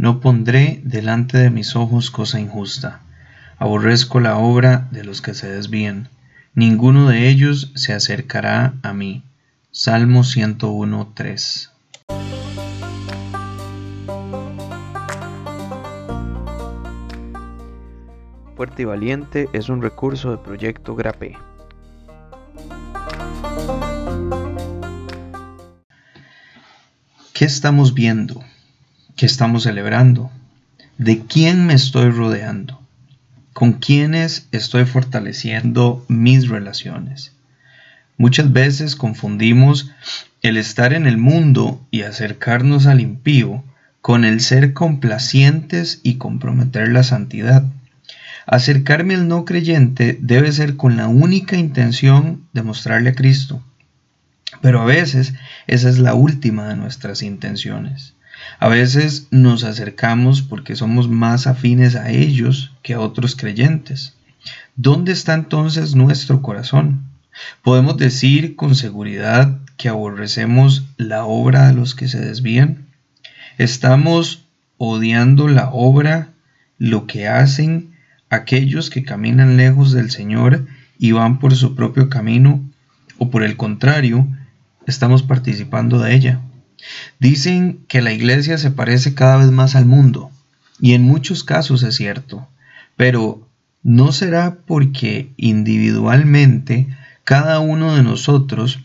No pondré delante de mis ojos cosa injusta. Aborrezco la obra de los que se desvían. Ninguno de ellos se acercará a mí. Salmo 101.3 Fuerte y Valiente es un recurso de Proyecto Grape. ¿Qué estamos viendo? ¿Qué estamos celebrando? ¿De quién me estoy rodeando? ¿Con quiénes estoy fortaleciendo mis relaciones? Muchas veces confundimos el estar en el mundo y acercarnos al impío con el ser complacientes y comprometer la santidad. Acercarme al no creyente debe ser con la única intención de mostrarle a Cristo. Pero a veces esa es la última de nuestras intenciones. A veces nos acercamos porque somos más afines a ellos que a otros creyentes. ¿Dónde está entonces nuestro corazón? Podemos decir con seguridad que aborrecemos la obra de los que se desvían. Estamos odiando la obra, lo que hacen aquellos que caminan lejos del Señor y van por su propio camino, o por el contrario, estamos participando de ella. Dicen que la iglesia se parece cada vez más al mundo, y en muchos casos es cierto, pero ¿no será porque individualmente cada uno de nosotros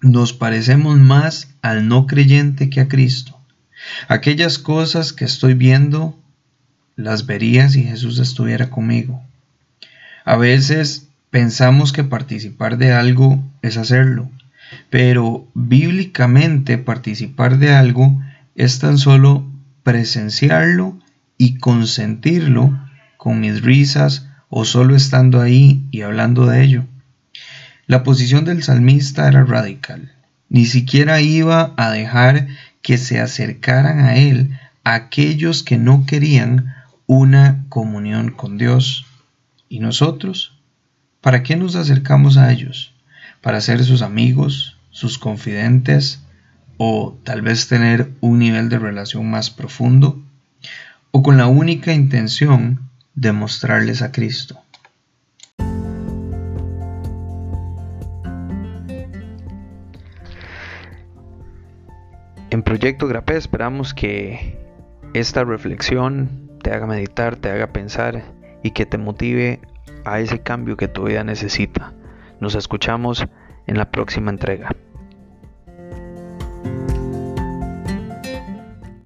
nos parecemos más al no creyente que a Cristo? Aquellas cosas que estoy viendo las vería si Jesús estuviera conmigo. A veces pensamos que participar de algo es hacerlo, pero bíblicamente participar de algo es tan solo presenciarlo y consentirlo con mis risas o solo estando ahí y hablando de ello. La posición del salmista era radical. Ni siquiera iba a dejar que se acercaran a él aquellos que no querían una comunión con Dios. ¿Y nosotros? ¿Para qué nos acercamos a ellos? Para ser sus amigos, sus confidentes o tal vez tener un nivel de relación más profundo o con la única intención de mostrarles a Cristo. En Proyecto Grape esperamos que esta reflexión te haga meditar, te haga pensar y que te motive a ese cambio que tu vida necesita. Nos escuchamos en la próxima entrega.